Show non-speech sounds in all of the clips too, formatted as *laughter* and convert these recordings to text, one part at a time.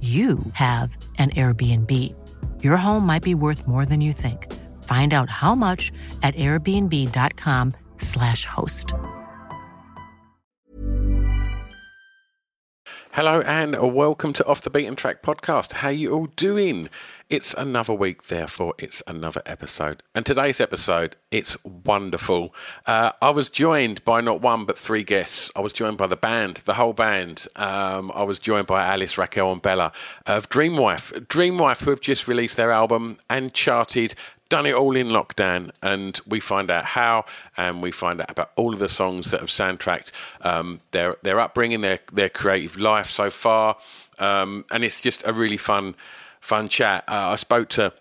you have an Airbnb. Your home might be worth more than you think. Find out how much at airbnb.com/slash host. Hello and welcome to Off the Beaten Track podcast. How you all doing? It's another week, therefore it's another episode. And today's episode, it's wonderful. Uh, I was joined by not one but three guests. I was joined by the band, the whole band. Um, I was joined by Alice, Raquel, and Bella of Dreamwife. Dreamwife, who have just released their album and charted done it all in lockdown, and we find out how, and we find out about all of the songs that have soundtracked um, their their upbringing, their their creative life so far, um, and it's just a really fun fun chat. Uh, I spoke to.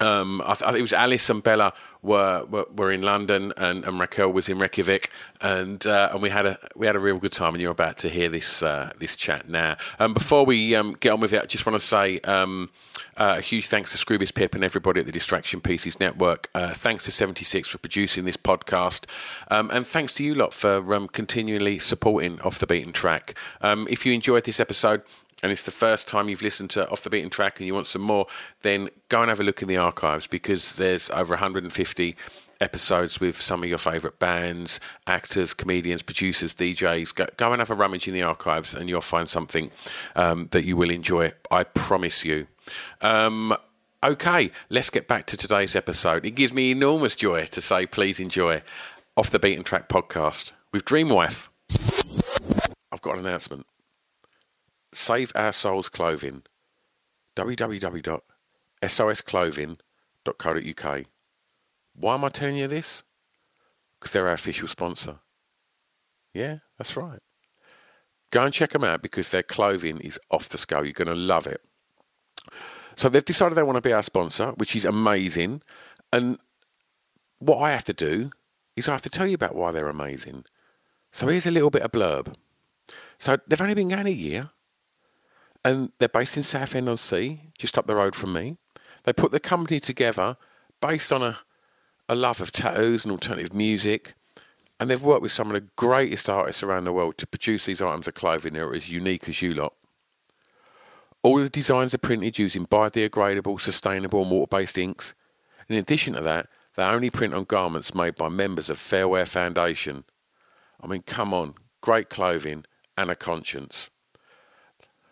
Um, I th- it was Alice and Bella were were, were in London, and, and, Raquel was in Reykjavik, and uh, and we had a we had a real good time. And you're about to hear this uh, this chat now. Um, before we um, get on with it, I just want to say um, uh, a huge thanks to Scroobius Pip and everybody at the Distraction Pieces Network. Uh, thanks to 76 for producing this podcast, um, and thanks to you lot for um, continually supporting Off the Beaten Track. if you enjoyed this episode and it's the first time you've listened to Off the Beaten Track and you want some more, then go and have a look in the archives because there's over 150 episodes with some of your favourite bands, actors, comedians, producers, DJs. Go, go, and have a rummage in the archives and you'll find something um, that you will enjoy. I promise you. Um, okay, let's get back to today's episode. It gives me enormous joy to say, please enjoy Off the Beaten Track podcast with Dreamwife. I've got an announcement. Save Our Souls Clothing. www.sosclothing.co.uk. Why am I telling you this? Because they're our official sponsor. Yeah, that's right. Go and check them out because their clothing is off the scale. You're going to love it. So they've decided they want to be our sponsor, which is amazing. And what I have to do is I have to tell you about why they're amazing. So here's a little bit of blurb. So they've only been going a year and they're based in Southend on Sea, just up the road from me. They put the company together based on a, a love of tattoos and alternative music, and they've worked with some of the greatest artists around the world to produce these items of clothing that are as unique as you lot. All of the designs are printed using biodegradable, sustainable, and water-based inks. In addition to that, they only print on garments made by members of Fairwear Foundation. I mean, come on, great clothing and a conscience.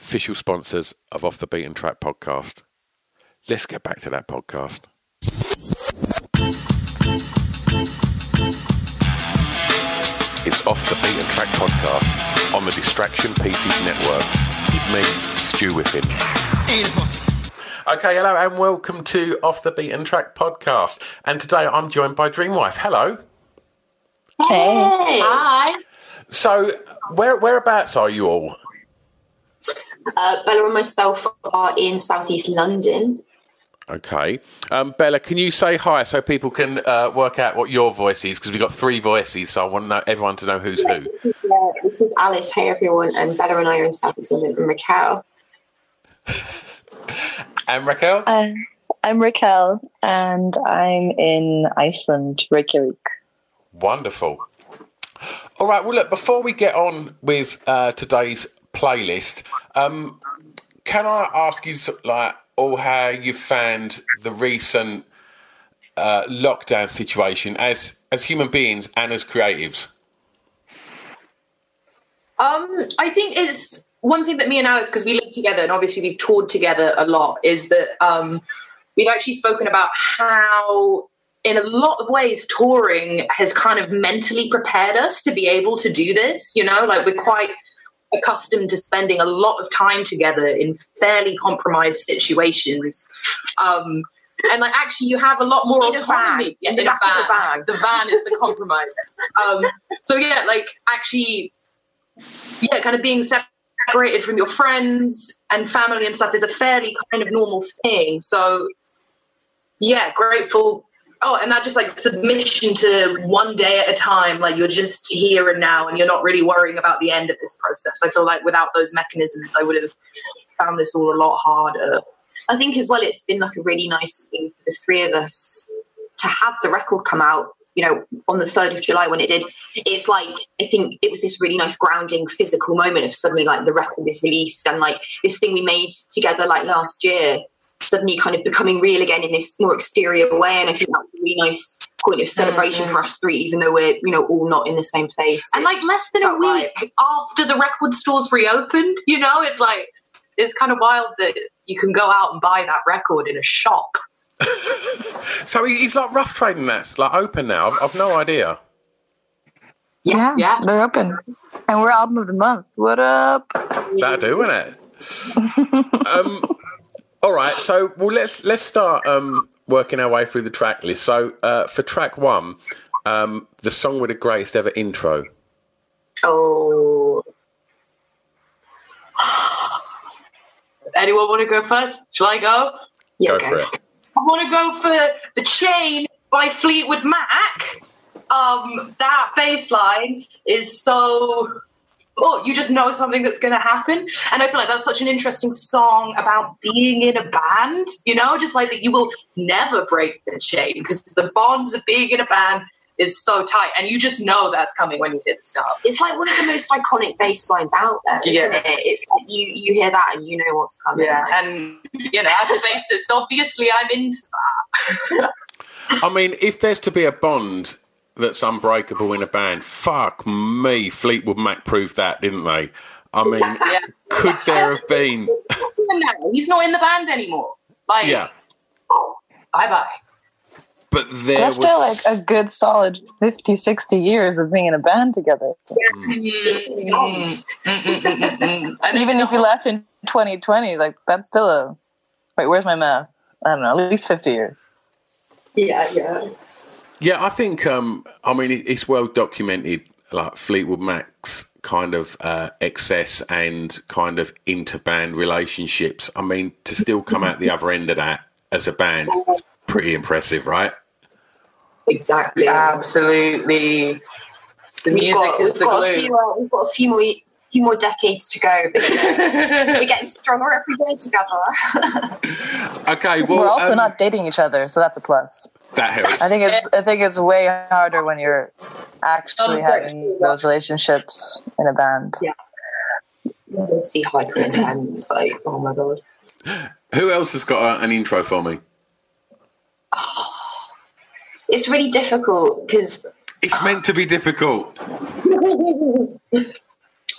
official sponsors of Off the Beaten Track podcast. Let's get back to that podcast. It's Off the Beaten Track podcast on the Distraction Pieces Network with me, Stu Whiffen. Okay, hello and welcome to Off the Beaten Track podcast. And today I'm joined by Dreamwife. Hello. Hey. Hi. So, where whereabouts are you all? Uh, Bella and myself are in southeast London. Okay, um, Bella, can you say hi so people can uh, work out what your voice is? Because we've got three voices, so I want to know, everyone to know who's who. Uh, this is Alice. Hey everyone, and Bella and I are in southeast London. And Raquel. *laughs* And Raquel. I'm, I'm Raquel and I'm in Iceland, Reykjavik. Wonderful. All right. Well, look. Before we get on with uh, today's playlist, um, can I ask you, like, all how you found the recent uh, lockdown situation as as human beings and as creatives? Um, I think it's one thing that me and Alex, because we live together and obviously we've toured together a lot, is that um, we've actually spoken about how, in a lot of ways, touring has kind of mentally prepared us to be able to do this. You know, like we're quite accustomed to spending a lot of time together in fairly compromised situations. Um, and like actually you have a lot more In autonomy van. In the back of the van. The van is the compromise. um, so yeah, like actually yeah, kind of being separated from your friends and family and stuff is a fairly kind of normal thing. So, yeah, grateful. Oh, and that just like submission to one day at a time, like you're just here and now, and you're not really worrying about the end of this process. I feel like without those mechanisms, I would have found this all a lot harder. I think as well, it's been like a really nice thing for the three of us to have the record come out. You know, on the third of July when it did, it's like I think it was this really nice grounding physical moment of suddenly like the record is released and like this thing we made together like last year suddenly kind of becoming real again in this more exterior way. And I think that's a really nice point of celebration for us three, even though we're you know all not in the same place. And like less than a week right. after the record stores reopened, you know, it's like it's kind of wild that you can go out and buy that record in a shop. *laughs* So he's like rough trading that's like open now. I've, I've no idea. Yeah, Yeah. they're open. And we're album of the month. What up? That'll do, won't it? *laughs* um, all right, so well, let's let's start um, working our way through the track list. So uh, for track one, um, the song with the greatest ever intro. oh, Anyone want to go first? Shall I go? yeah, Go okay. for it. I want to go for the chain by Fleetwood Mac. Um, that bass line is so. Oh, you just know something that's going to happen, and I feel like that's such an interesting song about being in a band. You know, just like that, you will never break the chain because the bonds of being in a band is so tight, and you just know that's coming when you hit the start. It's like one of the most iconic bass lines out there, isn't Yeah. it? It's like you you hear that and you know what's coming. Yeah, and you know, as a bassist, obviously, I'm into that. *laughs* I mean, if there's to be a bond that's unbreakable in a band, fuck me, Fleetwood Mac proved that, didn't they? I mean, *laughs* Yeah. could there have *laughs* been? now. He's not in the band anymore. Like, Yeah, bye bye. but there That's was still like a good solid 50, 60 years of being in a band together. Mm. And even if you left in 2020, like that's still a. Wait, where's my math? I don't know, at least 50 years. yeah, yeah. Yeah, I think. Um, I mean, it's well documented. Like Fleetwood Mac's kind of uh, excess and kind of interband relationships. I mean, to still come out the other end of that as a band, pretty impressive, right? Exactly. Absolutely. The We've music got, is the glue. few, uh, we've got a few more few more decades to go. But you know, we're getting stronger every day together. *laughs* Okay, well, We're also um, not dating each other, so that's a plus. that helps. I think it's I think it's way harder when you're actually Oh, sorry. having those relationships in a band. Yeah. to be hyper intense. Like, oh my god. Who else has got a, an intro for me? *sighs* It's really difficult because It's meant to be difficult. *laughs*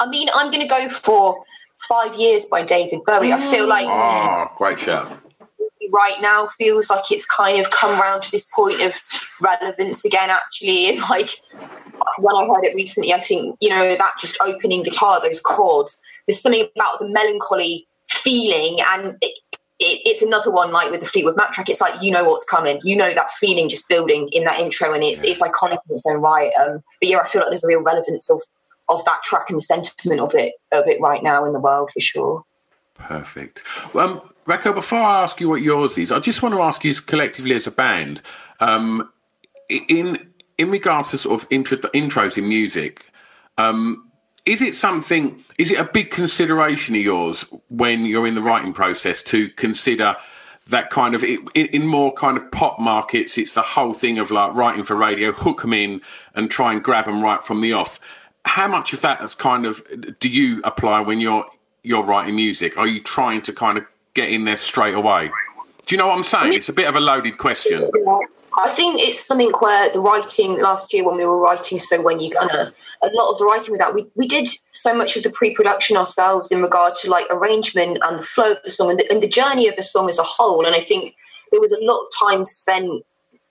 I mean I'm going to go for Five Years by David Bowie. I feel like Oh, great shout. right now feels like it's kind of come round to this point of relevance again actually and *laughs* like when I heard it recently I think you know that just opening guitar those chords there's something about the melancholy feeling and it, it, it's another one like with the Fleetwood Mac track. It's like you know what's coming. You know that feeling just building in that intro, and it's it's iconic in its own right. Um, but yeah, I feel like there's a real relevance of of that track and the sentiment of it of it right now in the world for sure. Perfect. Um, before I ask you what yours is, I just want to ask you collectively as a band, um, in in regards to sort of intro, intros in music, um, is it something? Is it a big consideration of yours when you're in the writing process to consider? that kind of in, in, more kind of pop markets it's the whole thing of like writing for radio hook them in and try and grab them right from the off how much of that is kind of do you apply when you're you're writing music are you trying to kind of get in there straight away do you know what i'm saying it's a bit of a loaded question I think it's something where the writing last year when we were writing So When You Gonna, a lot of the writing with that, we, we did so much of the pre-production ourselves in regard to like arrangement and the flow of the song and the, and the journey of the song as a whole. And I think there was a lot of time spent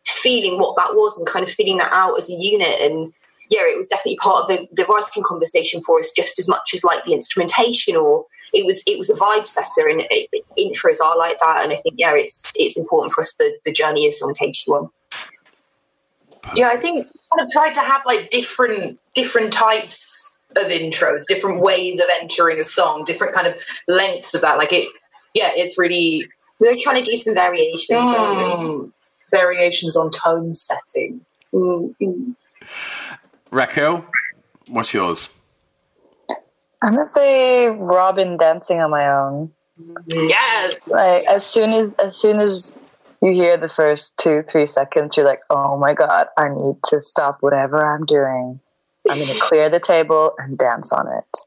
feeling what that was and kind of feeling that out as a unit. And yeah, it was definitely part of the, the writing conversation for us just as much as like the instrumentation or it was it was a vibe setter and it, it, intros are like that and I think yeah it's it's important for us the, the journey is someone takes you on. Yeah, I think kind of tried to have like different different types of intros, different ways of entering a song, different kind of lengths of that. Like it yeah, it's really we were trying to do some variations. Mm, variations on tone setting. Mm-hmm. Raquel, what's yours? I'm gonna say Robyn dancing on my own. Yes. Like as soon as as soon as you hear the first two three seconds, you're like, oh my god, I need to stop whatever I'm doing. I'm gonna *laughs* clear the table and dance on it.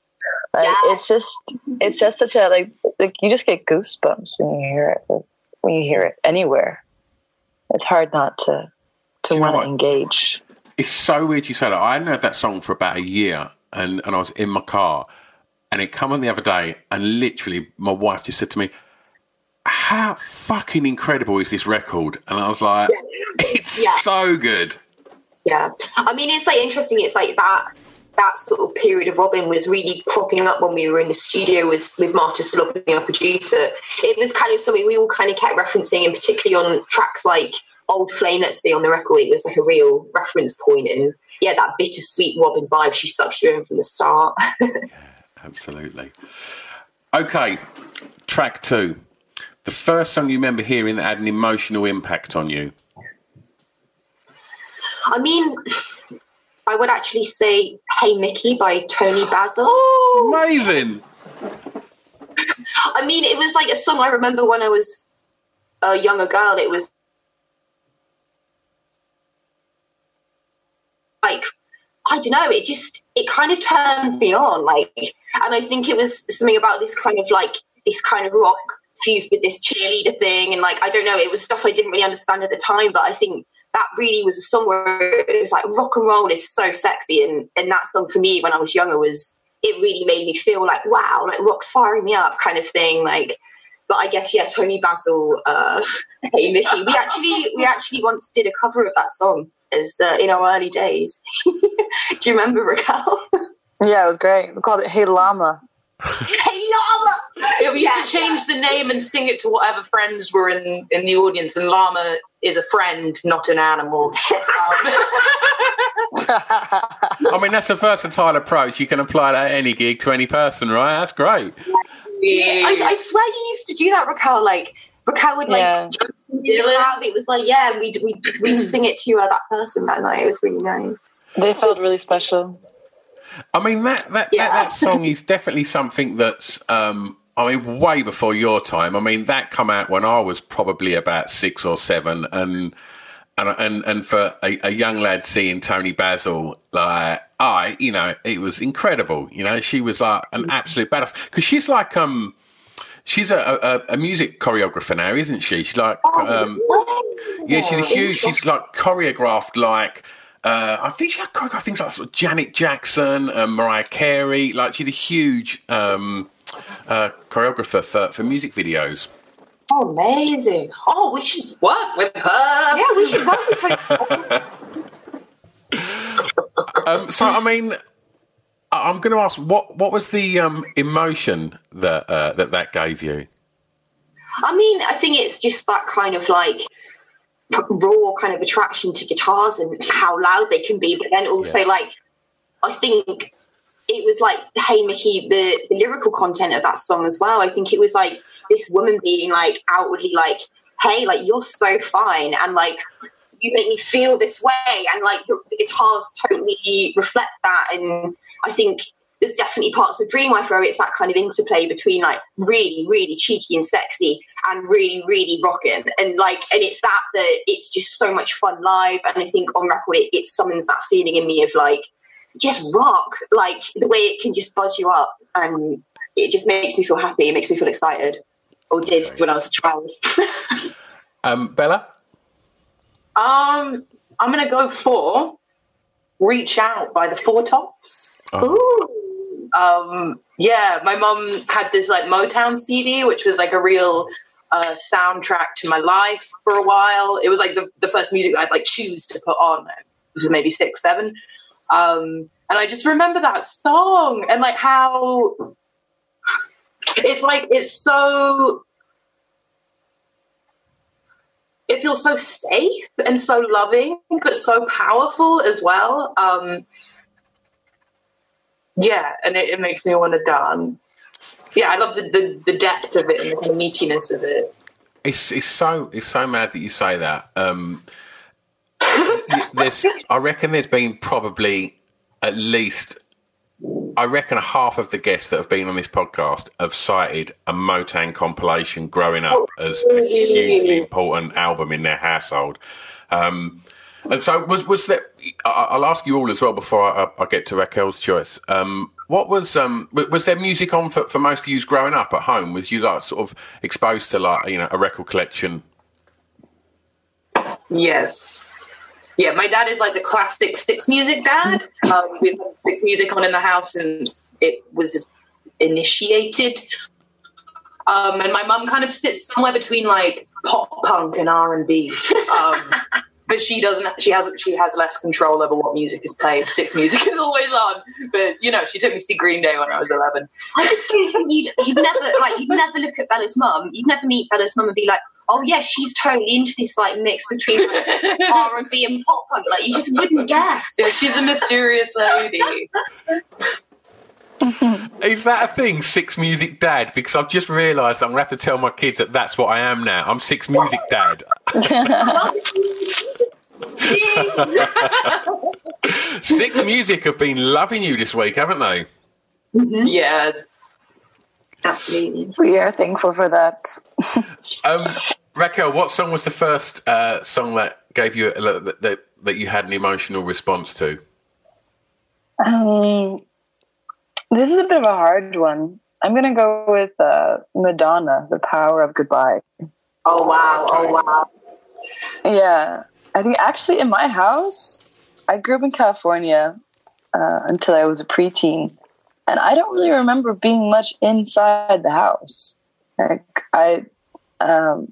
Like yeah. it's just it's just such a like like you just get goosebumps when you hear it when you hear it anywhere. It's hard not to to want to engage. It's so weird you say that. I hadn't heard that song for about a year, and and I was in my car and it came on the other day, and literally, my wife just said to me, "How fucking incredible is this record?" And I was like, "It's yeah. so good." Yeah, I mean, it's like interesting. It's like that that sort of period of Robyn was really cropping up when we were in the studio with with Marta Salogni, our producer. It was kind of something we all kind of kept referencing, and particularly on tracks like Old Flame, let's see on the record, it was like a real reference point. And yeah, that bittersweet Robyn vibe, she sucks you in from the start. *laughs* Yeah, absolutely. Okay, track two. The first song you remember hearing that had an emotional impact on you? I mean, I would actually say Hey Mickey by Toni Basil. Oh, amazing. *laughs* I mean, it was like a song I remember when I was a younger girl. It was like I don't know, it just it kind of turned me on. Like and I think it was something about this kind of like this kind of rock fused with this cheerleader thing and like I don't know, it was stuff I didn't really understand at the time, but I think that really was a song where it was like rock and roll is so sexy and and that song for me when I was younger was it really made me feel like wow, like rock's firing me up kind of thing. Like but I guess yeah, Toni Basil, uh, *laughs* Hey Mickey. We actually we actually once did a cover of that song as uh, in our early days. *laughs* Do you remember Raquel? yeah, it was great. We called it Hey Llama. hey Llama. Yeah, we used to change the name and sing it to whatever friends were in in the audience, and Llama is a friend, not an animal. *laughs* *laughs* I mean, that's a versatile approach. You can apply that at any gig to any person, right? That's great. I, I, swear you used to do that, Raquel. Like Raquel would like yeah. It was like, yeah, we'd we'd, we'd *clears throat* sing it to uh, that person that night. It was really nice. They felt really special. I mean that that, yeah. that, that song is definitely something that's um, I mean way before your time. I mean that come out when I was probably about six or seven, and and and and for a, a young lad seeing Toni Basil, like I, you know, it was incredible. You know, she was like an absolute badass because she's like um. She's a, a, a, music choreographer now, isn't she? She's like, um, yeah, she's a huge. She's like choreographed like uh, I think she had choreographed things like sort of Janet Jackson and Mariah Carey. Like she's a huge um, uh, choreographer for, for music videos. Oh, amazing! Oh, we should work with her. Yeah, we should work with her. *laughs* um, so, I mean, I'm going to ask what what was the um, emotion that uh, that that gave you? I mean, I think it's just that kind of like raw kind of attraction to guitars and how loud they can be, but then also yeah. like I think it was like hey Mickey, the, the lyrical content of that song as well. I think it was like this woman being like outwardly like, hey, like you're so fine and like you make me feel this way and like the, the guitars totally reflect that and I think there's definitely parts of Dream Wife where it's that kind of interplay between like really, really cheeky and sexy and really, really rocking. And like, and it's that that it's just so much fun live. And I think on record, it, it summons that feeling in me of like, just rock, like the way it can just buzz you up. And it just makes me feel happy. It makes me feel excited. Or did when I was a child. *laughs* um, Bella? Um, I'm going to go for Reach Out by the Four Tops. Oh. Ooh um, yeah, my mom had this like Motown CD, which was like a real uh, soundtrack to my life for a while. It was like the, the first music I'd like choose to put on. This was maybe six, seven. Um, and I just remember that song and like how it's like it's so it feels so safe and so loving, but so powerful as well. Um, yeah, and it, it makes me want to dance. Yeah, I love the, the, the depth of it and the kind of meatiness of it. It's it's so it's so mad that you say that. Um, *laughs* there's, I reckon there's been probably at least, I reckon half of the guests that have been on this podcast have cited a Motown compilation growing up as a hugely important album in their household. Um, and so, was was there? I'll ask you all as well before I, I get to Raquel's choice. Um, what was um, was there music on for, for most of you growing up at home? Was you like sort of exposed to like you know a record collection? Yes. Yeah, my dad is like the classic six music dad. Um, we've had six music on in the house since it was initiated. Um, and my mum kind of sits somewhere between like pop punk and R and B. Um, but she doesn't. She has she has less control over what music is played. Six music is always on, but you know, she took me to see Green Day when I was eleven. I just don't think you'd you'd never like you'd never look at Bella's mum. You'd never meet Bella's mum and be like, oh yeah, she's totally into this like mix between *laughs* R and B and pop punk. Like you just wouldn't guess. Yeah, she's a mysterious lady. Is that a thing, Six Music Dad? Because I've just realised I'm going to have to tell my kids that that's what I am now. I'm Six Music Dad. *laughs* *laughs* Six Music have been loving you this week, haven't they? Mm-hmm. Yes. Absolutely. We are thankful for that. *laughs* um, Raquel, what song was the first uh, song that gave you that, that, that you had an emotional response to? Um, this is a bit of a hard one. I'm going to go with uh, Madonna, The Power of Goodbye. Oh, wow. Oh, wow. Yeah. I think actually in my house, I grew up in California uh, until I was a preteen. And I don't really remember being much inside the house. Like, I, um,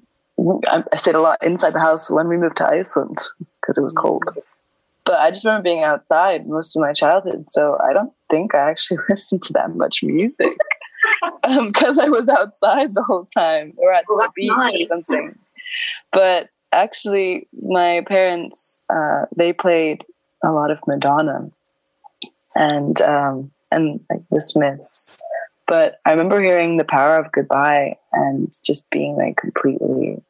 I stayed a lot inside the house when we moved to Iceland because it was cold. But I just remember being outside most of my childhood. So I don't think I actually *laughs* listened to that much music because *laughs* um, I was outside the whole time or at the beach nice. or something. But actually, my parents uh, they played a lot of Madonna and um, and like the Smiths. But I remember hearing "The Power of Goodbye" and just being like completely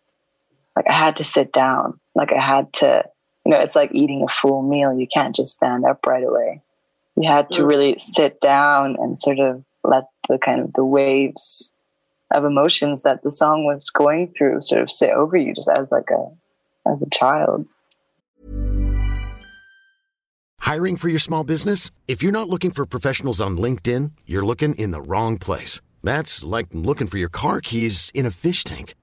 like I had to sit down. Like I had to, you know, it's like eating a full meal. You can't just stand up right away you had to really sit down and sort of let the kind of the waves of emotions that the song was going through sort of sit over you just as like a as a child. Hiring for your small business? If you're not looking for professionals on linkedin you're looking in the wrong place. That's like looking for your car keys in a fish tank.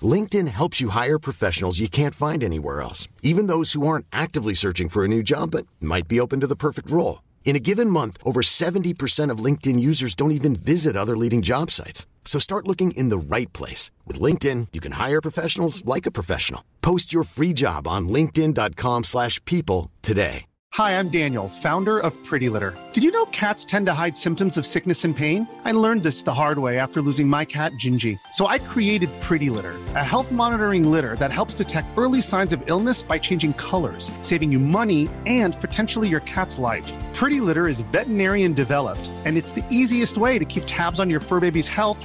Linkedin helps you hire professionals you can't find anywhere else even those who aren't actively searching for a new job but might be open to the perfect role. In a given month, over 70% of LinkedIn users don't even visit other leading job sites. So start looking in the right place. With LinkedIn, you can hire professionals like a professional. Post your free job on linkedin.com slash people today. Hi, I'm Daniel, founder of Pretty Litter. Did you know cats tend to hide symptoms of sickness and pain? I learned this the hard way after losing my cat, Gingy. So I created Pretty Litter, a health monitoring litter that helps detect early signs of illness by changing colors, saving you money and potentially your cat's life. Pretty Litter is veterinarian developed, and it's the easiest way to keep tabs on your fur baby's health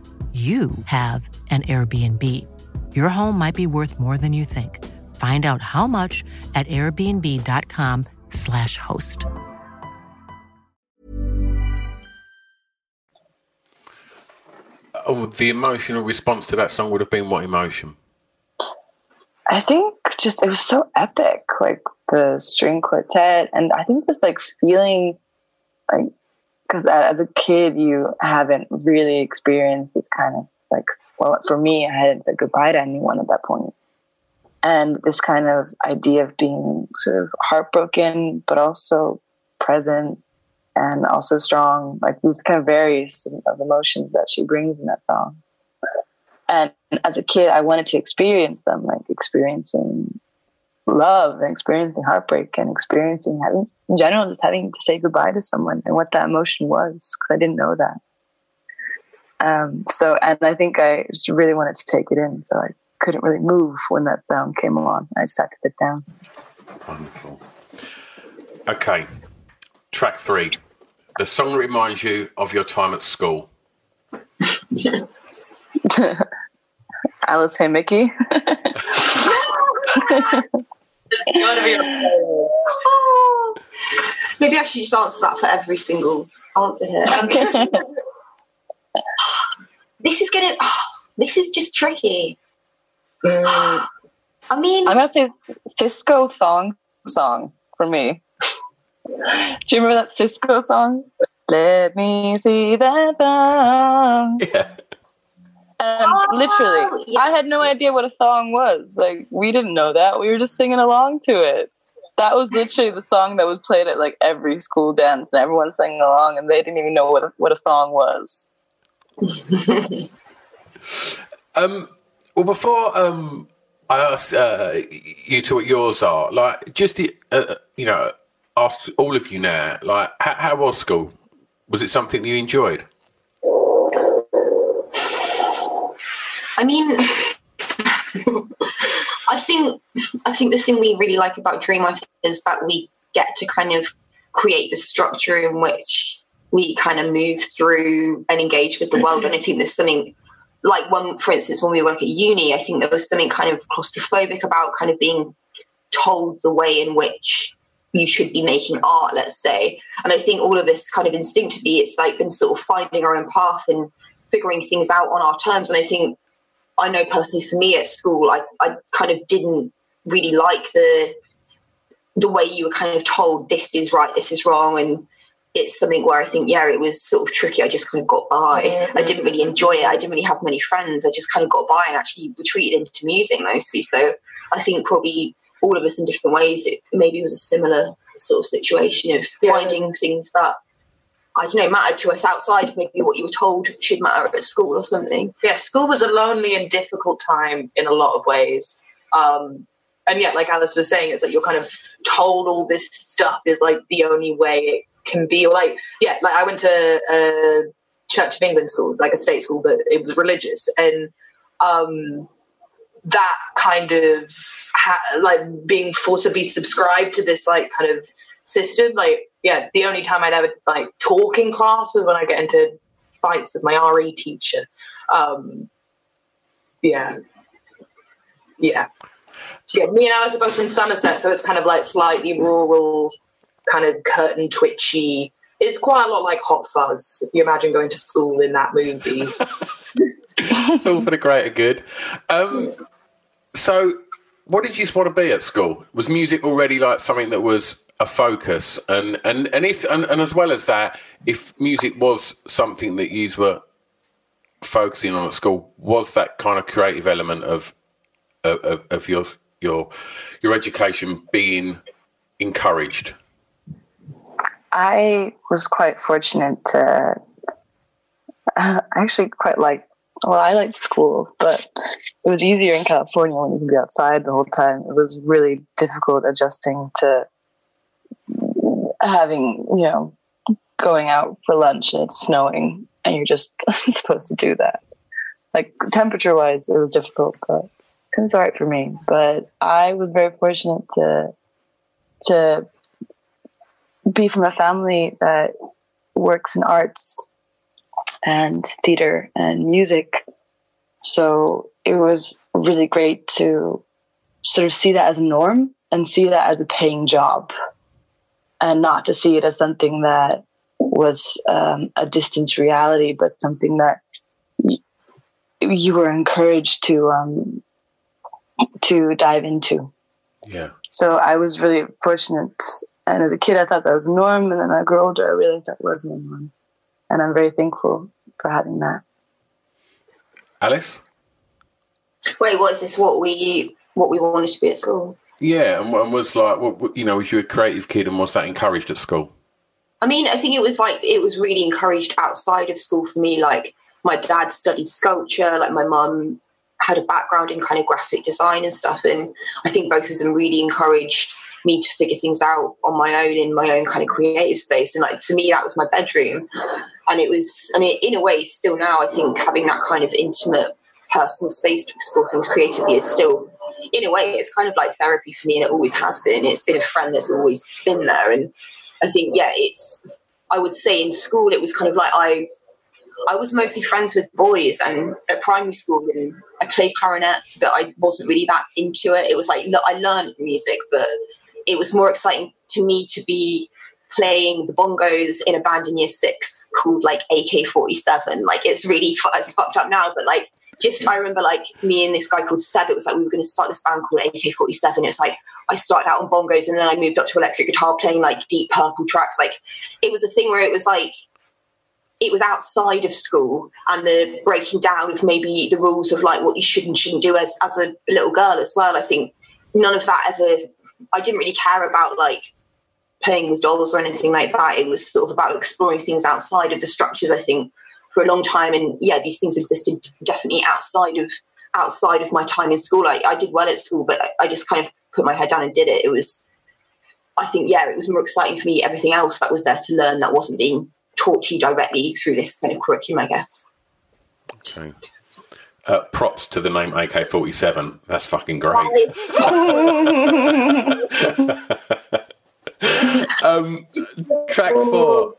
you have an Airbnb. Your home might be worth more than you think. Find out how much at airbnb.com/slash host. Oh, the emotional response to that song would have been what emotion? I think just it was so epic, like the string quartet, and I think just like feeling like because as a kid you haven't really experienced this kind of like well for me i hadn't said goodbye to anyone at that point. And this kind of idea of being sort of heartbroken but also present and also strong like these kind of various of emotions that she brings in that song. And as a kid i wanted to experience them like experiencing love and experiencing heartbreak and experiencing having in general just having to say goodbye to someone and what that emotion was because I didn't know that. Um, so and I think I just really wanted to take it in, so I couldn't really move when that sound came along. I just had to sit down. Wonderful. Okay, track three. The song reminds you of your time at school. *laughs* Alice Hey Mickey. *laughs* It's gotta be. *laughs* Maybe I should just answer that for every single answer here. Um, *laughs* *sighs* this is gonna. Oh, *sighs* this is just tricky. Mm. I mean, I'm gonna say Sisqó thong song for me. *sighs* Do you remember that Sisqó song? Let me see that thong. *laughs* Yeah. And oh, literally, yeah. I had no idea what a thong was. Like, we didn't know that. We were just singing along to it. That was literally the song that was played at like every school dance, and everyone singing along, and they didn't even know what a, what a thong was. *laughs* um. Well, before um, I ask uh, you to what yours are, like, just the, uh, you know, ask all of you now, like, how, how was school? Was it something you enjoyed? I mean, *laughs* I think I think the thing we really like about Dream Wife is that we get to kind of create the structure in which we kind of move through and engage with the mm-hmm. world. And I think there's something like when, for instance, when we work at uni, I think there was something kind of claustrophobic about kind of being told the way in which you should be making art, let's say. And I think all of us kind of instinctively, it's like been sort of finding our own path and figuring things out on our terms. And I think I know personally for me at school, I, I kind of didn't really like the the way you were kind of told this is right, this is wrong, and it's something where I think yeah, it was sort of tricky. I just kind of got by. Mm-hmm. I didn't really enjoy it. I didn't really have many friends. I just kind of got by and actually retreated into music mostly. So I think probably all of us in different ways, it maybe was a similar sort of situation of yeah. finding things that I don't know, mattered to us outside of maybe what you were told should matter at school or something. Yeah, school was a lonely and difficult time in a lot of ways. Um, and yet, like Alice was saying, it's like you're kind of told all this stuff is like the only way it can be. Or like, yeah, like I went to a Church of England school, like a state school, but it was religious. And um, that kind of ha- like being forcibly subscribed to this like kind of system, like yeah, the only time I'd ever like talk in class was when I get into fights with my RE teacher. Um, yeah, yeah, yeah. Me and Alice are both from Somerset, so it's kind of like slightly rural, kind of curtain twitchy. It's quite a lot like Hot Fuzz. If you imagine going to school in that movie, it's *laughs* all for the greater good. Um, so, what did you want to be at school? Was music already like something that was a focus? And and and if and, and as well as that, if music was something that you were focusing on at school, was that kind of creative element of of, of your your your education being encouraged? I was quite fortunate to *laughs* I actually quite like well, I liked school, but it was easier in California when you can be outside the whole time. It was really difficult adjusting to having, you know, going out for lunch and it's snowing and you're just *laughs* supposed to do that. Like temperature wise, it was difficult, but it was all right for me. But I was very fortunate to to be from a family that works in arts and theater and music. So it was really great to sort of see that as a norm and see that as a paying job and not to see it as something that was um, a distant reality, but something that y- you were encouraged to um, to dive into. Yeah. So I was really fortunate. And as a kid, I thought that was norm. And then I grew older, I realized that wasn't the norm. And I'm very thankful for having that. Alice? Wait, what is this? What we what we wanted to be at school? Yeah, and, and was like, what, you know, was you a creative kid and was that encouraged at school? I mean, I think it was like it was really encouraged outside of school for me. Like my dad studied sculpture, like my mum had a background in kind of graphic design and stuff, and I think both of them really encouraged me to figure things out on my own in my own kind of creative space. And like for me, that was my bedroom, and it was, and it, in a way, still now, I think having that kind of intimate personal space to explore things creatively is still in a way it's kind of like therapy for me and it always has been. It's been a friend that's always been there. And i think yeah it's i would say in school it was kind of like i i was mostly friends with boys and at primary school and i played clarinet but i wasn't really that into it. It was like i learned music but it was more exciting to me to be playing the bongos in a band in year six called like AK47. Like it's really it's fucked up now, but like just I remember like me and this guy called Seb. It was like we were going to start this band called AK47. It was like I started out on bongos and then I moved up to electric guitar, playing like deep purple tracks. Like it was a thing where it was like it was outside of school and the breaking down of maybe the rules of like what you should and shouldn't do as as a little girl as well. I think none of that ever. I didn't really care about like playing with dolls or anything like that. It was sort of about exploring things outside of the structures. I think for a long time, and yeah, these things existed definitely outside of outside of my time in school. I, I did well at school, but I, I just kind of put my head down and did it. It was, I think, yeah, it was more exciting for me. Everything else that was there to learn that wasn't being taught to you directly through this kind of curriculum, I guess. Okay. Uh, props to the name AK 47. That's fucking great. *laughs* *laughs* *laughs* um, track four.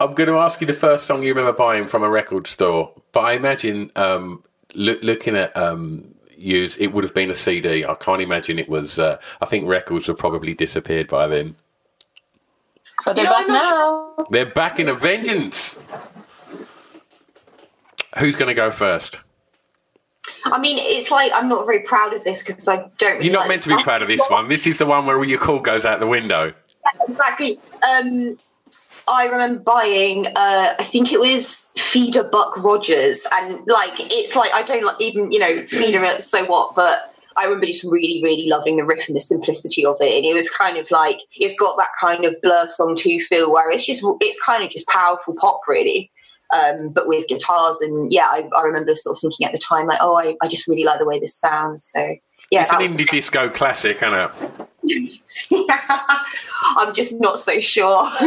I'm going to ask you the first song you remember buying from a record store, but I imagine um, looking at um, use, it would have been a CD. I can't imagine it was. Uh, I think records were probably disappeared by then. But they're You know, back I'm not now. They're back in a vengeance. Who's going to go first? I mean, it's like I'm not very proud of this because I don't. Really You're not like meant to be proud of this one. This is the one where your call goes out the window. Exactly. Um, I remember buying, uh, I think it was Feeder Buck Rogers, and like it's like I don't like even you know Feeder it, so what, but I remember just really really loving the riff and the simplicity of it, and it was kind of like it's got that kind of Blur song two feel where it's just it's kind of just powerful pop really. Um, but with guitars and yeah, I, I remember sort of thinking at the time like, oh, I, I just really like the way this sounds. So yeah, it's an indie disco classic, isn't it? *laughs* I'm just not so sure. *laughs*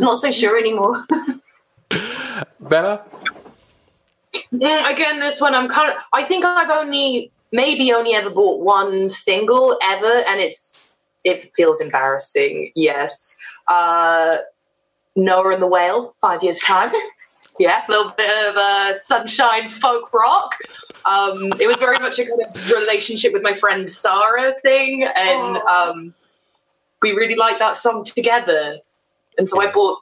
not so sure anymore. *laughs* Bella? Mm, again, this one I'm kind of. I think I've only maybe only ever bought one single ever, and it's it feels embarrassing. Yes, uh, Noah and the Whale, five years time. Yeah, a little bit of uh, sunshine folk rock. Um, it was very much a kind of relationship with my friend Sarah thing, and um, we really liked that song together, and so I bought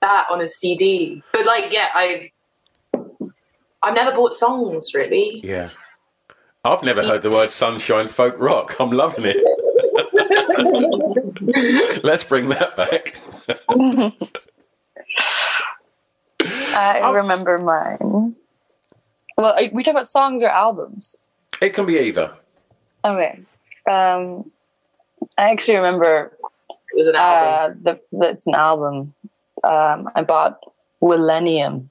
that on a CD. But like, yeah, I I've never bought songs really. Yeah. I've never heard the word sunshine folk rock. I'm loving it. *laughs* *laughs* Let's bring that back. *laughs* I Oh. remember mine. Well, are we talk about songs or albums? It can be either. Okay. Um, I actually remember It was an album. uh, the, the it's an album. Um, I bought Millennium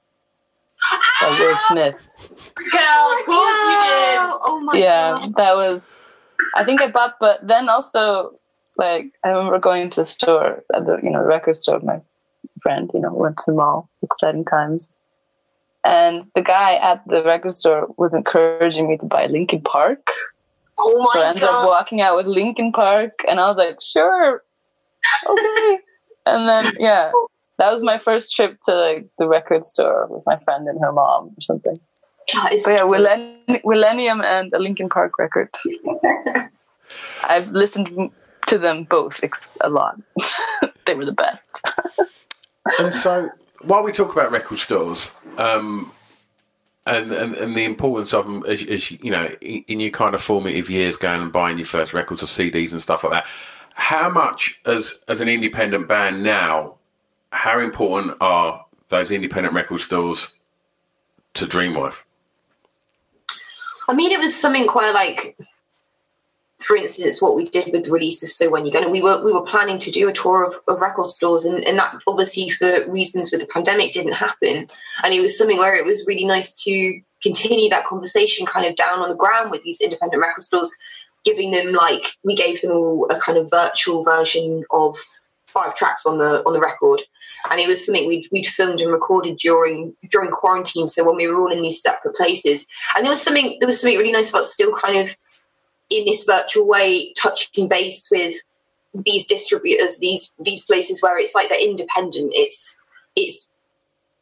by Will *laughs* Smith. Girl, of course you did. Oh my yeah, god. Yeah, that was. I think I bought, but then also, like, I remember going to the store, at the you know, the record store. with My friend, you know, went to the mall. Exciting times. And the guy at the record store was encouraging me to buy Linkin Park. Oh my god. So I ended up walking out with Linkin Park, and I was like, sure, okay. *laughs* and then yeah, that was my first trip to like the record store with my friend and her mom or something. Is But yeah, Millenn- Millennium and a Linkin Park record. *laughs* I've listened to them both a lot. *laughs* they were the best. And so, while we talk about record stores, um, and, and and the importance of them, as, you know, in, in your kind of formative years, going and buying your first records or CDs and stuff like that, how much as as an independent band now, how important are those independent record stores to Dream Wife? I mean, it was something quite like, for instance, what we did with the release of So When You Gonna. We were we were planning to do a tour of, of record stores, and, and that obviously for reasons with the pandemic didn't happen. And it was something where it was really nice to continue that conversation kind of down on the ground with these independent record stores, giving them like we gave them all a kind of virtual version of five tracks on the on the record and it was something we'd, we'd filmed and recorded during during quarantine so when we were all in these separate places and there was something there was something really nice about still kind of in this virtual way touching base with these distributors these these places where it's like they're independent. It's it's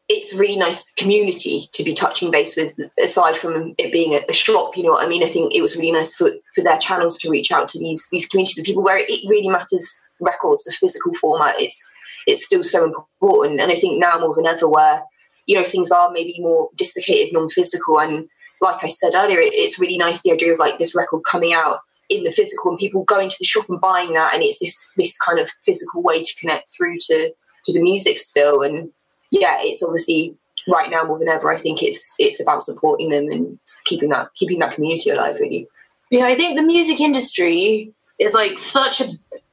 it's really nice community to be touching base with aside from it being a, a shop you know what i mean? I think it was really nice for for their channels to reach out to these these communities of people where it really matters records the physical format. It's it's still so important. And i think now more than ever where you know things are maybe more dislocated non-physical and like i said earlier it, it's really nice the idea of like this record coming out in the physical and people going to the shop and buying that and it's this this kind of physical way to connect through to to the music still and yeah it's obviously right now more than ever i think it's it's about supporting them and keeping that keeping that community alive really Yeah, I think the music industry is like such a,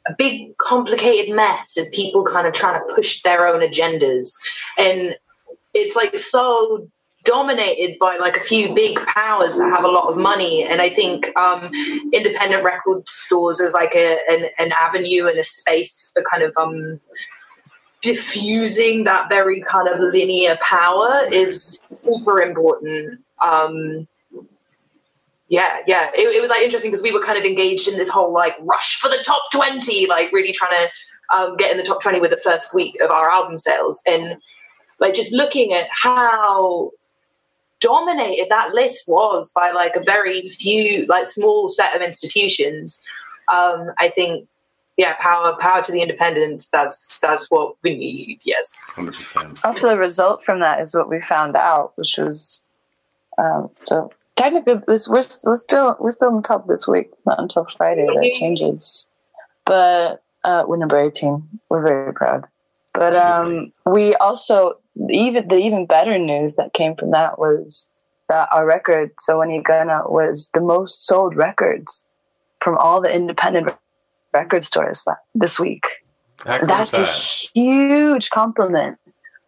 a big, complicated mess of people kind of trying to push their own agendas. And it's like so dominated by like a few big powers that have a lot of money. And I think um, independent record stores is like a, an, an avenue and a space for kind of um, diffusing that very kind of linear power is super important. Um, yeah, yeah. It, it was like interesting because we were kind of engaged in this whole like rush for the top 20, like really trying to um, get in the top 20 with the first week of our album sales. And like just looking at how dominated that list was by like a very few, like small set of institutions. Um, I think, yeah, power, power to the independents. That's that's what we need. Yes, hundred percent. Also, the result from that is what we found out, which was um, so technically this, we're, we're still we're still on top this week, not until Friday that changes. But uh, we're number eighteen. We're very proud. But um, we also even the even better news that came from that was that our record, so when you gonna was the most sold records from all the independent record stores that, this week. That's is a huge compliment.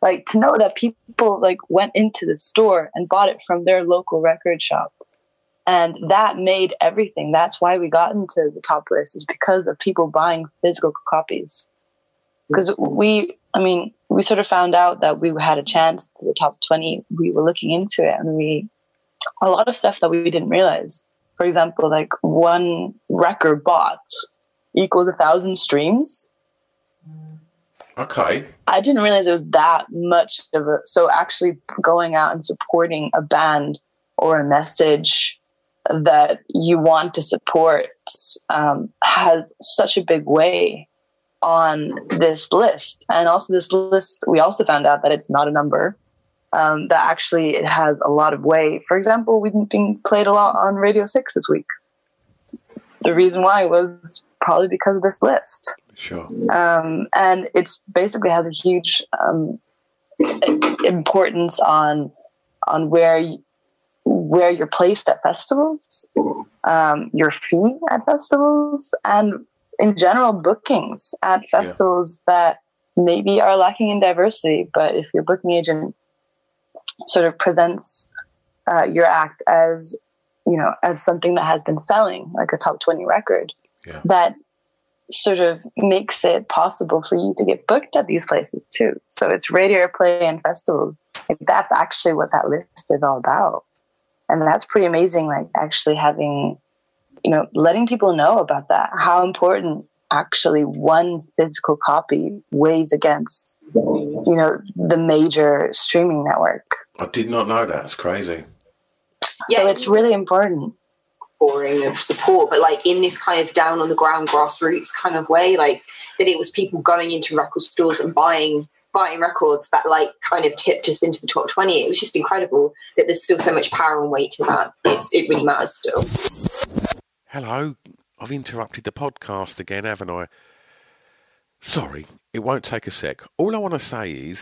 Like to know that people like went into the store and bought it from their local record shop. And that made everything. That's why we got into the top list is because of people buying physical copies. Because we, I mean, we sort of found out that we had a chance to the top 20. We were looking into it and we, a lot of stuff that we didn't realize. For example, like one record bought equals a thousand streams. Okay. I didn't realize it was that much of a. So actually, going out and supporting a band or a message that you want to support um, has such a big way on this list. And also, this list, we also found out that it's not a number. um, that actually it has a lot of weight. For example, we've been played a lot on Radio 6 this week. The reason why was probably because of this list. Sure. Um, and it's basically has a huge um, importance on on where you, where you're placed at festivals, um, your fee at festivals, and in general bookings at festivals yeah. that maybe are lacking in diversity. But if your booking agent sort of presents uh, your act as you know as something that has been selling, like a top twenty record, yeah. that sort of makes it possible for you to get booked at these places too. So it's radio play and festivals. Like that's actually what that list is all about. And that's pretty amazing, like actually having, you know, letting people know about that, how important actually one physical copy weighs against, you know, the major streaming network. I did not know that. It's crazy. Yeah, so it's really important pouring of support, but like in this kind of down on the ground grassroots kind of way, like that it was people going into record stores and buying buying records that like kind of tipped us into the top 20 it was just incredible that there's still so much power and weight to that it's, it really matters still hello. I've interrupted the podcast again haven't i? Sorry. It won't take a sec. All i want to say is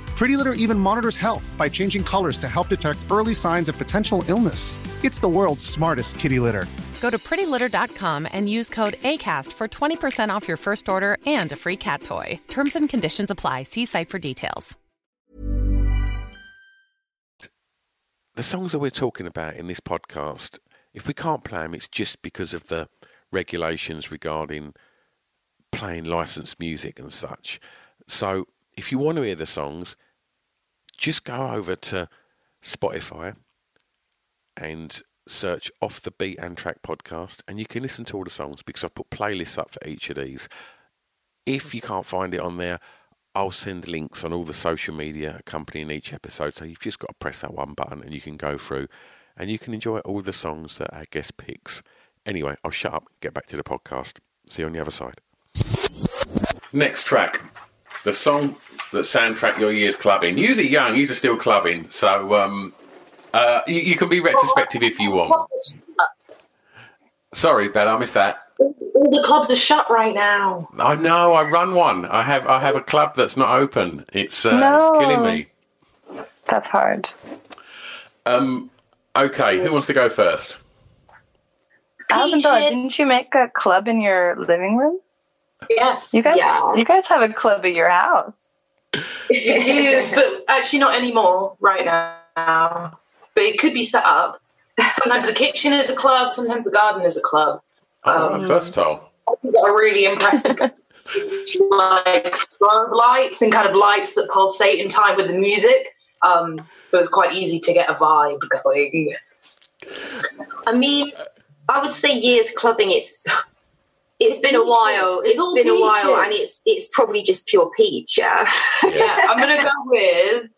Pretty Litter even monitors health by changing colors to help detect early signs of potential illness. It's the world's smartest kitty litter. Go to prettylitter.com and use code ACAST for 20% off your first order and a free cat toy. Terms and conditions apply. See site for details. The songs that we're talking about in this podcast, if we can't play them, it's just because of the regulations regarding playing licensed music and such. So if you want to hear the songs, just go over to Spotify and search Off the Beaten Track podcast, and you can listen to all the songs because I've put playlists up for each of these. If you can't find it on there, I'll send links on all the social media accompanying each episode. So you've just got to press that one button and you can go through and you can enjoy all the songs that our guest picks. Anyway, I'll shut up, get back to the podcast. See you on the other side. Next track the song that soundtrack your years clubbing. You're young, you're still clubbing, so um, uh, you, you, can be retrospective if you want. Sorry, Bella, I missed that. All the clubs are shut right now. I know. I run one. I have. I have a club that's not open. It's, uh, no. it's killing me. That's hard. Um. Okay. Who wants to go first? Alvin, didn't you make a club in your living room? Yes. You guys, yeah. you guys have a club at your house. You do, but actually not anymore right now. But it could be set up. Sometimes the kitchen is a club. Sometimes the garden is a club. Oh, um, first time. Got a really impressive *laughs* like strobe lights and kind of lights that pulsate in time with the music. Um, so it's quite easy to get a vibe going. I mean, I would say years clubbing. It's it's been a while. it's, it's been peaches. a while, and it's it's probably just pure peach. Yeah. Yeah, *laughs* I'm gonna go with.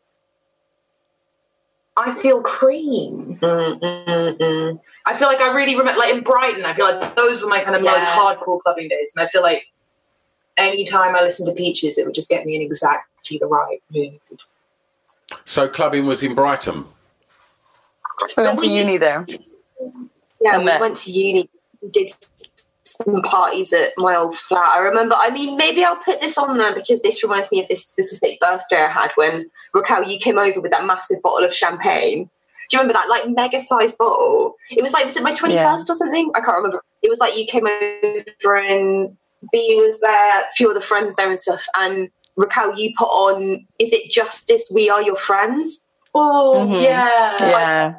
I feel cream. Mm-mm-mm. I feel like I really remember, like in Brighton. I feel like those were my kind of yeah. most hardcore clubbing days, and I feel like anytime I listened to Peaches, it would just get me in exactly the right mood. So clubbing was in Brighton. We went to uni there. Yeah, I we met. went to uni, did some parties at my old flat. I remember, I mean, maybe I'll put this on there because this reminds me of this specific birthday I had when Rakel, you came over with that massive bottle of champagne. Do you remember that like mega sized bottle? It was like, was it my 21st Yeah. or something? I can't remember. It was like you came over and B was there, a few other friends there and stuff. And Rakel, you put on, is it Justice? We Are Your Friends? Oh, Mhm. yeah. Yeah.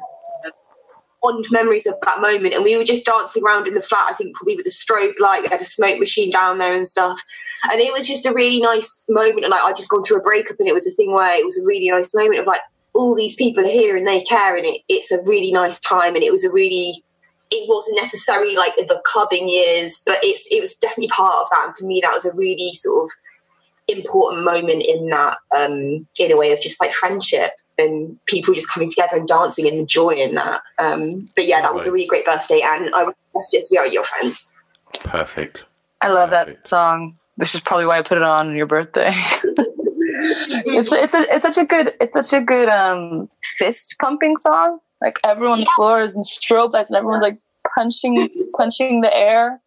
Fond memories of that moment. And we were just dancing around in the flat i think probably with a strobe light. We had a smoke machine down there and stuff. And it was just a really nice moment. And like i'd just gone through a breakup and it was a thing where it was a really nice moment of like all these people are here and they care. And it, it's a really nice time. And it was a really it wasn't necessarily like the clubbing years but it's it was definitely part of that. And for me that was a really sort of important moment in that um in a way of just like friendship and people just coming together and dancing and the joy in that um but yeah that was a really great birthday and i would suggest we are your friends Perfect. I love that song. This is probably why I put it on on your birthday. *laughs* it's it's a, it's such a good it's such a good um fist pumping song. Like everyone on the floor is in strobe lights and everyone's like punching punching the air,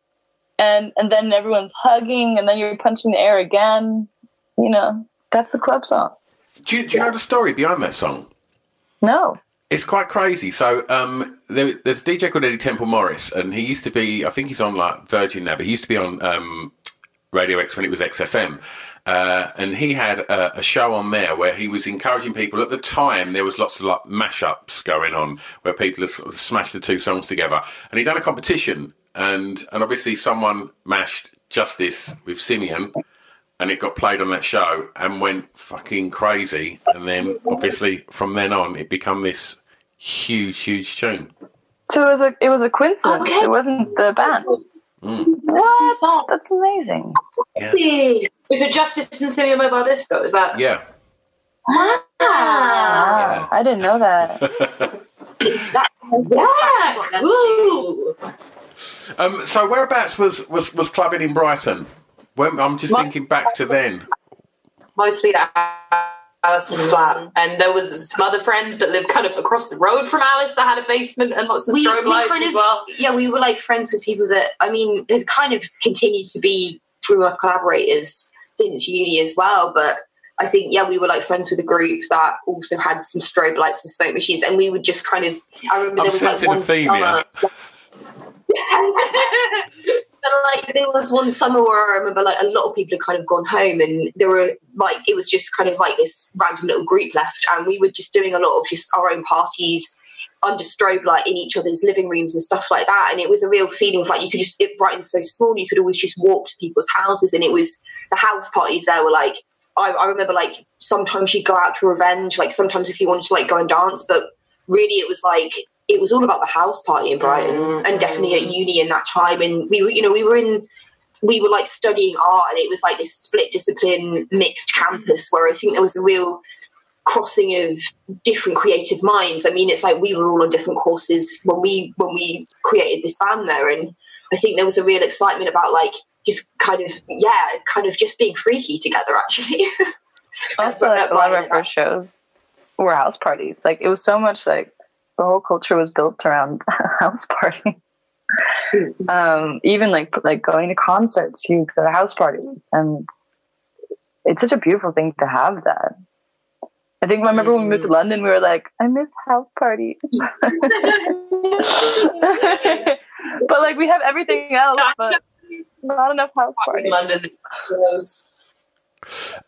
and and then everyone's hugging and then you're punching the air again. You know that's the club song. Do you, do you know the story behind that song? No. It's quite crazy. So um, there, there's a DJ called Eddy Temple-Morris, and he used to be, I think he's on like Virgin now, but he used to be on um, Radio X when it was XFM. Uh, and he had a, a show on there where he was encouraging people. At the time, there was lots of like mashups going on where people had sort of smashed the two songs together. And he'd done a competition, and and obviously someone mashed Justice with Simian, and it got played on that show and went fucking crazy. And then obviously from then on, it became this huge, huge tune. So it was a it was a coincidence. It wasn't the band. Mm. What? That's amazing. Yeah. Is it Justice and Simian Mobile Disco? Is that? Yeah. Ah, I didn't know that. *laughs* Yeah. Woo. Um, so whereabouts was, was, was clubbing in Brighton? When, I'm just What? thinking back to then. Mostly at Alice's mm. flat, and there was some other friends that lived kind of across the road from Alice that had a basement and lots of we, strobe we lights kind as well. yeah we were like friends with people that i mean had kind of continued to be true enough collaborators since uni as well but i think yeah we were like friends with a group that also had some strobe lights and smoke machines and we would just kind of i remember I'm there was like sensing a one theme summer here. *laughs* but like there was one summer where I remember like a lot of people had kind of gone home and there were like it was just kind of like this random little group left and we were just doing a lot of just our own parties under strobe light in each other's living rooms and stuff like that. And it was a real feeling of like you could just it Brighton's so small you could always just walk to people's houses. And it was the house parties there were like I, I remember like sometimes you'd go out to revenge like sometimes if you wanted to like go and dance but really it was like it was all about the house party in Brighton mm. and definitely at uni in that time and we were you know we were in we were like studying art and it was like this split discipline mixed campus where I think there was a real crossing of different creative minds. I mean it's like we were all on different courses when we when we created this band there and I think there was a real excitement about like just kind of yeah, kind of just being freaky together actually. *laughs* Also, like uh, a lot of our first shows were house parties. Like it was so much like the whole culture was built around *laughs* house party. um, even like like going to concerts, you go to house parties, and it's such a beautiful thing to have that. I think I remember when we moved to London, we were like, I miss house parties. *laughs* but like we have everything else, but not enough house parties. London.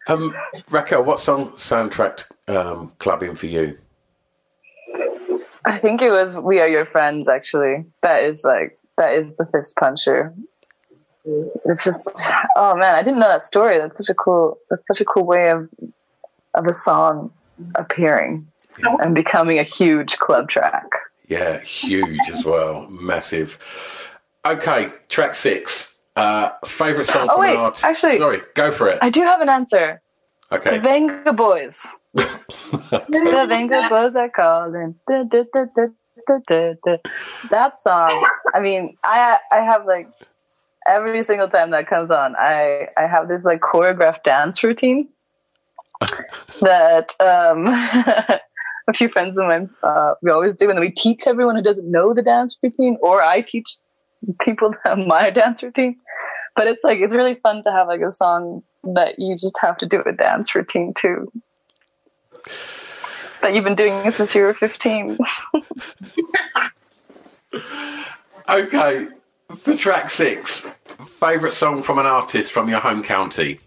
Um, Rakel, what song soundtracked um, clubbing for you? I think it was "We Are Your Friends." Actually, that is like that is the fist puncher. It's just oh man, I didn't know that story. That's such a cool. That's such a cool way of of a song appearing and becoming a huge club track. Yeah, huge as well, massive. Okay, track six. Uh, favorite song Oh, from wait, an artist? actually- sorry, go for it. I do have an answer. Okay. The Vengaboys. *laughs* the Vengaboys are calling. Da, da, da. That song. I mean, I I have like every single time that comes on, I I have this like choreographed dance routine *laughs* that um, *laughs* a few friends of mine uh, we always do, and we teach everyone who doesn't know the dance routine, or I teach people my dance routine. But it's like it's really fun to have like a song that you just have to do a dance routine to. That you've been doing since you were fifteen. *laughs* okay, for track six, favourite song from an artist from your home county?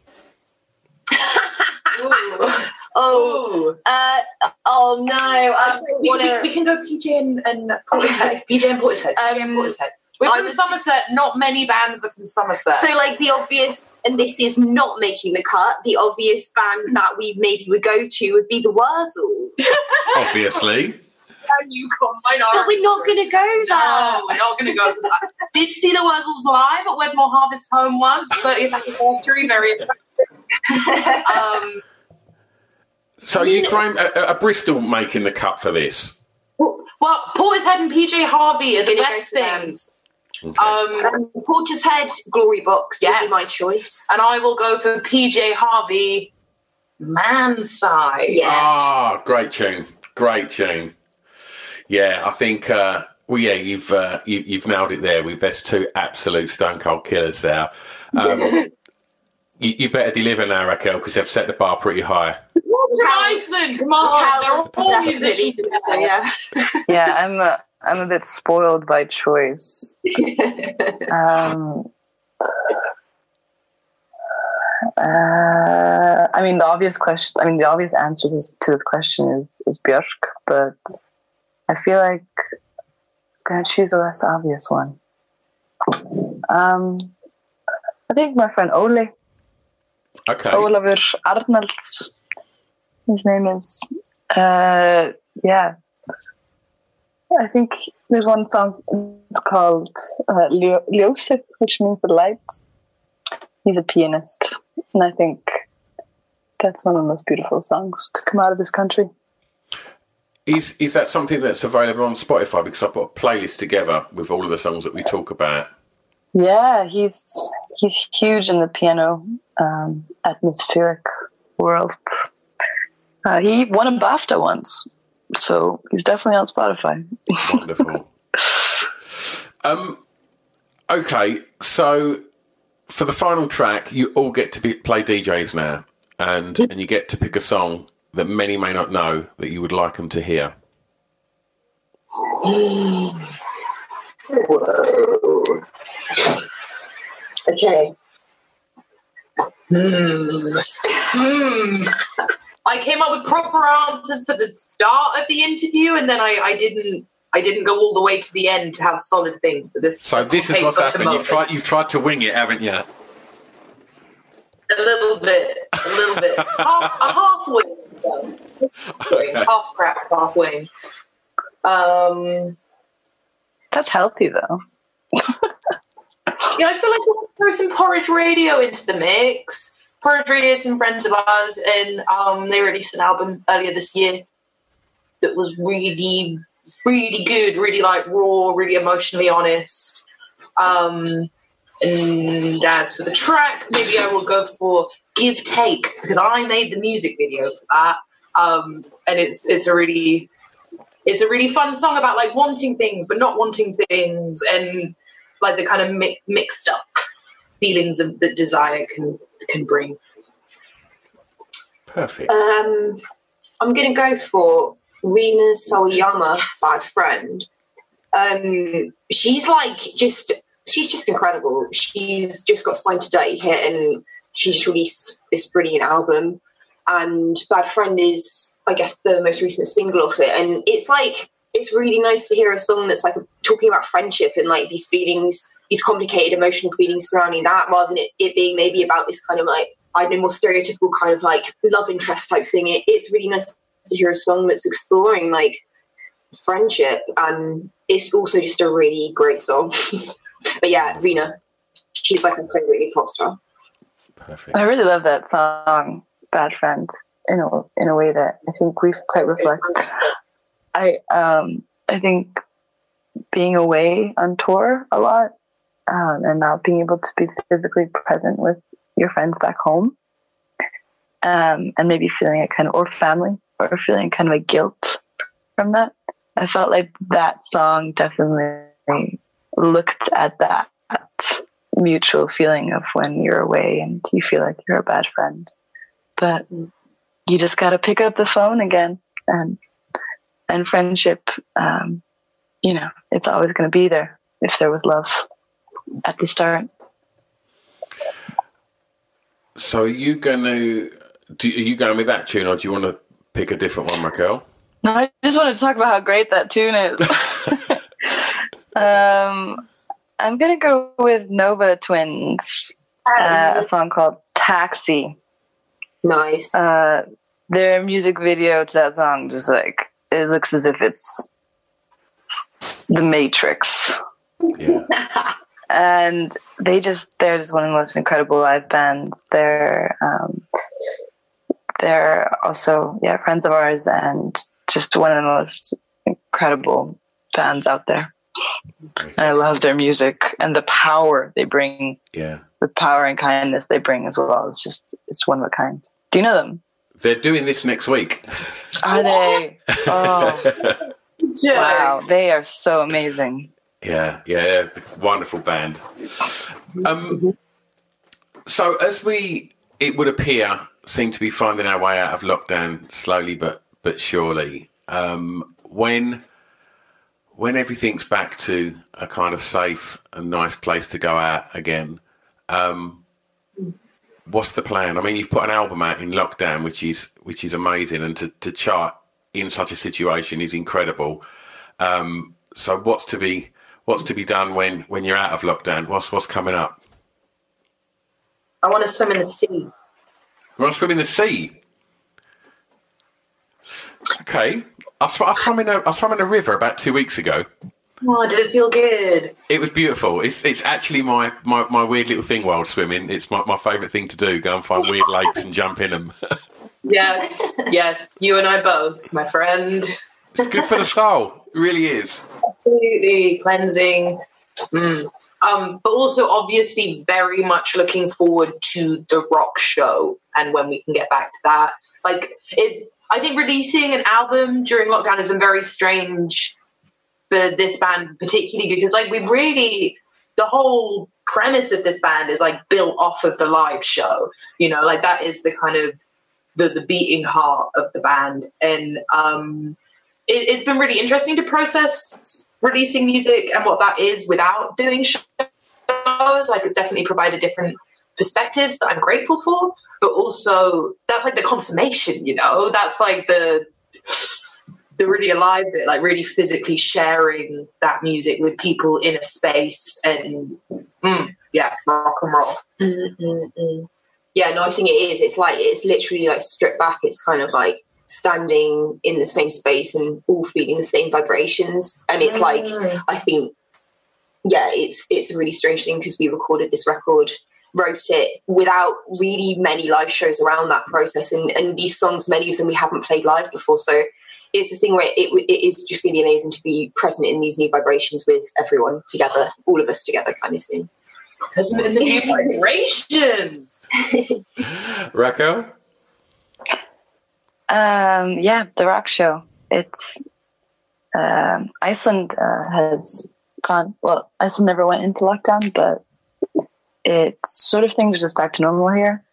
*laughs* Oh, uh, oh no! Um, we, want we, we can go PJ and, and Portishead. PJ and Portishead. PJ and Portishead. We're I from would- Somerset. Not many bands are from Somerset. So, like the obvious, and this is not making the cut. The obvious band that we maybe would go to would be the Wurzels. *laughs* Obviously. and you combine but we're not going to go there. No, we're not going to go for that. Did see the Wurzels live at Wedmore Harvest Home once, 30th anniversary, very impressive. *laughs* um, So you thrown a, a Bristol making the cut for this? well, Portishead and PJ Harvey are the best for them. things. Okay. Um, Um, Portishead, Glory Box would be my choice. and I will go for PJ Harvey, Man Size. Yes. Ah, great tune, great tune. Yeah, I think. Uh, well, yeah, you've uh, you, you've nailed it there. With there's two absolute stone cold killers there. Um, *laughs* you, you better deliver now, Rakel, because they've set the bar pretty high. What's right? Come on, Cal, they're all *laughs* definitely musicians. yeah. yeah, I'm a, I'm a bit spoiled by choice. *laughs* Um, uh, I mean, the obvious question. I mean, the obvious answer to this, to this question is is Björk, but I feel like I'm gonna choose a less obvious one. Um, I think my friend Ole, Okay. Ólafur Arnalds, his name is. Uh, yeah, I think there's one song called uh, Leo- which means the light. He's a pianist, and I think that's one of the most beautiful songs to come out of this country. Is is that something that's available on Spotify? Because I put a playlist together with all of the songs that we talk about. Yeah, he's he's huge in the piano um, atmospheric world. Uh, he won a BAFTA once, so he's definitely on Spotify. Wonderful. *laughs* um, okay, so for the final track, you all get to be, play DJs now, and and you get to pick a song that many may not know that you would like them to hear. Whoa. Okay. Hmm. Hmm. I came up with proper answers for the start of the interview, and then I, I didn't. I didn't go all the way to the end to have solid things. But this. So this is what's paper happened. You've tried you've tried to wing it, haven't you? A little bit. A little bit. *laughs* half, a half wing. though. Okay. Half crap, half wing. Um. That's healthy, though. *laughs* Yeah, I feel like we want throw some porridge radio into the mix. Is some friends of ours, and um, they released an album earlier this year that was really, really good, really like raw, really emotionally honest. Um, and as for the track, maybe I will go for "Give Take" because I made the music video for that, um, and it's it's a really it's a really fun song about like wanting things but not wanting things and like the kind of mi- mixed up feelings of that desire can can bring. Perfect. Um, I'm going to go for Rina Sawayama, Bad Friend. Um, she's like just, she's just incredible. She's just got signed to Dirty Hit and she just released this brilliant album. And Bad Friend is, I guess, the most recent single of it. And it's like, it's really nice to hear a song that's like talking about friendship and like these feelings, these complicated emotional feelings surrounding that, rather than it, it being maybe about this kind of like, I know, more stereotypical kind of like love interest type thing. It, it's really nice to hear a song that's exploring like friendship and it's also just a really great song. *laughs* but yeah, Rina, she's like a favorite pop star. Perfect. I really love that song, "Bad Friend," in a in a way that I think we quite reflect. I um I think being away on tour a lot um, and not being able to be physically present with your friends back home, um, and maybe feeling a kind of or family or feeling kind of a guilt from that. I felt like that song definitely looked at that mutual feeling of when you're away and you feel like you're a bad friend. But you just got to pick up the phone again and and friendship um, you know it's always going to be there if there was love at the start so are you going to do are you going with that tune or do you want to pick a different one raquel no i just wanted to talk about how great that tune is *laughs* um, i'm going to go with nova twins uh, a song called taxi Nice. uh, their music video to that song just like it looks as if it's the Matrix. Yeah. *laughs* and they just they're just one of the most incredible live bands. They're um, they're also yeah friends of ours and just one of the most incredible bands out there. And I love their music and the power they bring. Yeah. The power and kindness they bring as well. It's just it's one of a kind. Do you know them? They're doing this next week. Are they? *laughs* Oh, *laughs* wow. They are so amazing. Yeah, yeah, wonderful band. Um, so as we, it would appear, seem to be finding our way out of lockdown slowly but but surely. Um, when when everything's back to a kind of safe and nice place to go out again, um, what's the plan? I mean, you've put an album out in lockdown, which is which is amazing, and to, to chart in such a situation is incredible. Um, so, what's to be what's to be done when when you're out of lockdown? What's what's coming up? I want to swim in the sea. You want to swim in the sea? Okay, I, sw- I swam in a I swam in a river about two weeks ago. Oh, did it feel good? It was beautiful. It's it's actually my, my, my weird little thing while swimming. It's my, my favourite thing to do. Go and find weird lakes and jump in them. *laughs* Yes, yes, you and I both, my friend. it's good for the soul. It really is. Absolutely cleansing. Mm. Um, but also, obviously, very much looking forward to the rock show and when we can get back to that. Like, it, I think releasing an album during lockdown has been very strange for this band, particularly because, like, we really the whole premise of this band is like built off of the live show. You know, like that is the kind of the the beating heart of the band, and um, it, it's been really interesting to process releasing music and what that is without doing shows. Like, it's definitely provided different perspectives that I'm grateful for, but also that's like the consummation. You know, that's like the the really alive bit, like really physically sharing that music with people in a space and mm, yeah, rock and roll. Mm-mm-mm. Yeah, no, I think it is. It's like it's literally like stripped back. It's kind of like standing in the same space and all feeling the same vibrations. And it's oh, like I think, yeah, it's it's a really strange thing because we recorded this record, wrote it without really many live shows around that process, and and these songs, many of them we haven't played live before, so. It's a thing where it, it is just going to be amazing to be present in these new vibrations with everyone together, all of us together, kind of thing. Present in the new *laughs* vibrations. Rakel? Um, yeah, the rock show. It's um, Iceland uh, has gone. Well, Iceland never went into lockdown, but it's sort of things are just back to normal here,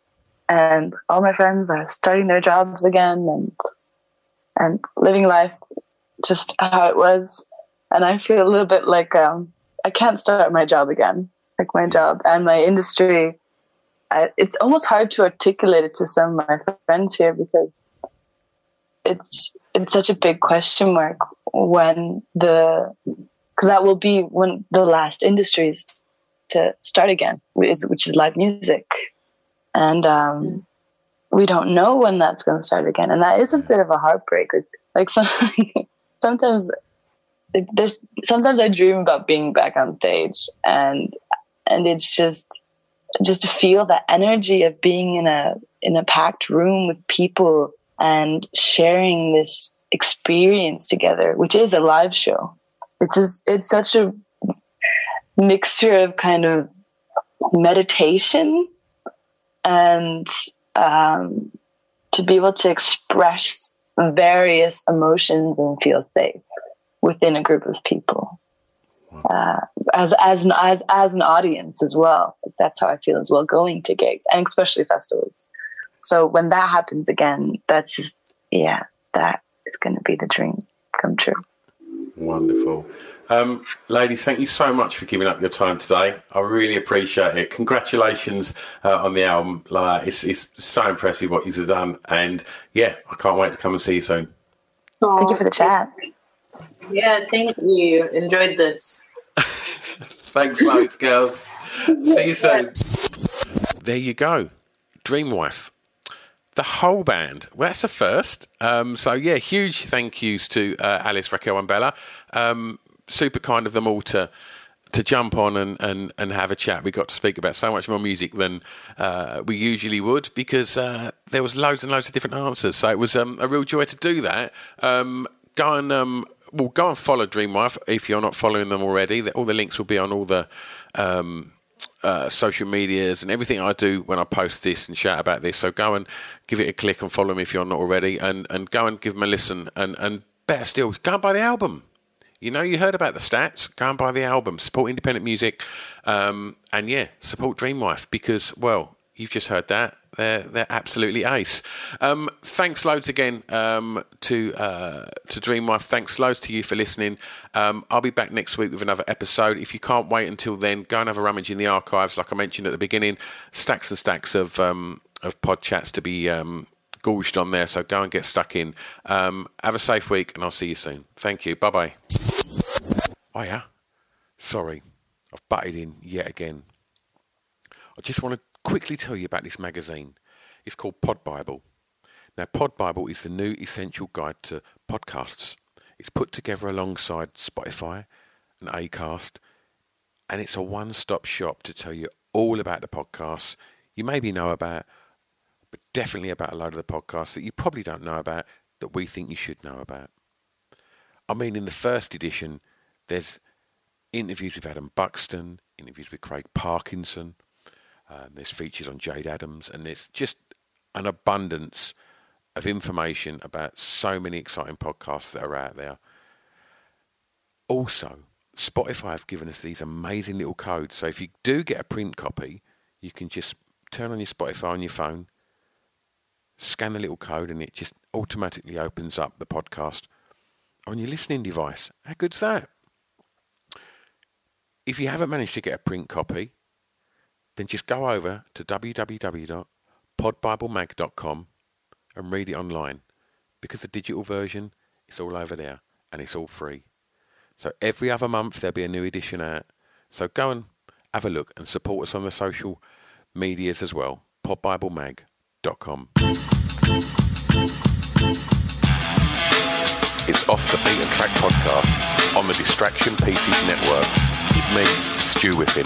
and all my friends are starting their jobs again and and living life just how it was. And I feel a little bit like um, I can't start my job again, like my job and my industry. I, it's almost hard to articulate it to some of my friends here because it's it's such a big question mark when the cause that will be when the last industries to start again, which is, which is live music, and um, we don't know when that's going to start again, and that is a bit of a heartbreak. Like, like some, *laughs* sometimes there's sometimes I dream about being back on stage, and and it's just just to feel the energy of being in a in a packed room with people and sharing this experience together, which is a live show. It's just it's such a mixture of kind of meditation and um, to be able to express various emotions and feel safe within a group of people uh, as as an as as an audience as well. That's how I feel as well going to gigs and especially festivals. So when that happens again, that's just yeah, that is going to be the dream come true. Wonderful. Um, ladies, thank you so much for giving up your time today. I really appreciate it. Congratulations uh, on the album. Like, it's, it's so impressive what you've done. And yeah, I can't wait to come and see you soon. Aww. Thank you for the chat. Yeah, thank you. Enjoyed this. *laughs* Thanks, loads, girls. *laughs* See you soon. There you go. Dream Wife the whole band. Well, that's a first. Um, so yeah, huge thank yous to uh, Alice, Rakel, and Bella. Um, super kind of them all to to jump on and, and, and have a chat. We got to speak about so much more music than uh, we usually would because uh, there was loads and loads of different answers. So it was um, a real joy to do that. Um, go and um, well, go and follow Dream Wife if you're not following them already. All the links will be on all the um, uh, social medias and everything I do when I post this and shout about this. So go and give it a click and follow me if you're not already, and, and go and give them a listen. And, and better still, go and buy the album. You know, you heard about the stats. Go and buy the album. Support independent music, um, and yeah, support Dream Wife because, well, you've just heard that they're they're absolutely ace. Um, thanks loads again um, to uh, to Dream Wife. Thanks loads to you for listening. Um, I'll be back next week with another episode. If you can't wait until then, go and have a rummage in the archives. Like I mentioned at the beginning, stacks and stacks of um, of pod chats to be um, gorged on there. So go and get stuck in. Um, have a safe week, and I'll see you soon. Thank you. Bye bye. Oh, yeah. Sorry, I've butted in yet again. I just want to quickly tell you about this magazine. It's called Pod Bible. Now, Pod Bible is the new essential guide to podcasts. It's put together alongside Spotify and Acast, and it's a one stop shop to tell you all about the podcasts you maybe know about, but definitely about a load of the podcasts that you probably don't know about that we think you should know about. I mean, in the first edition, there's interviews with Adam Buxton, interviews with Craig Parkinson. Um, there's features on Jade Adams, and there's just an abundance of information about so many exciting podcasts that are out there. Also, Spotify have given us these amazing little codes. So if you do get a print copy, you can just turn on your Spotify on your phone, scan the little code, and it just automatically opens up the podcast on your listening device. How good's that? If you haven't managed to get a print copy, then just go over to www.podbiblemag.com and read it online because the digital version is all over there and it's all free. So every other month there'll be a new edition out. So go and have a look and support us on the social medias as well. podbiblemag.com. It's Off the Beaten Track podcast on the Distraction Pieces Network with me, Stu Whiffen.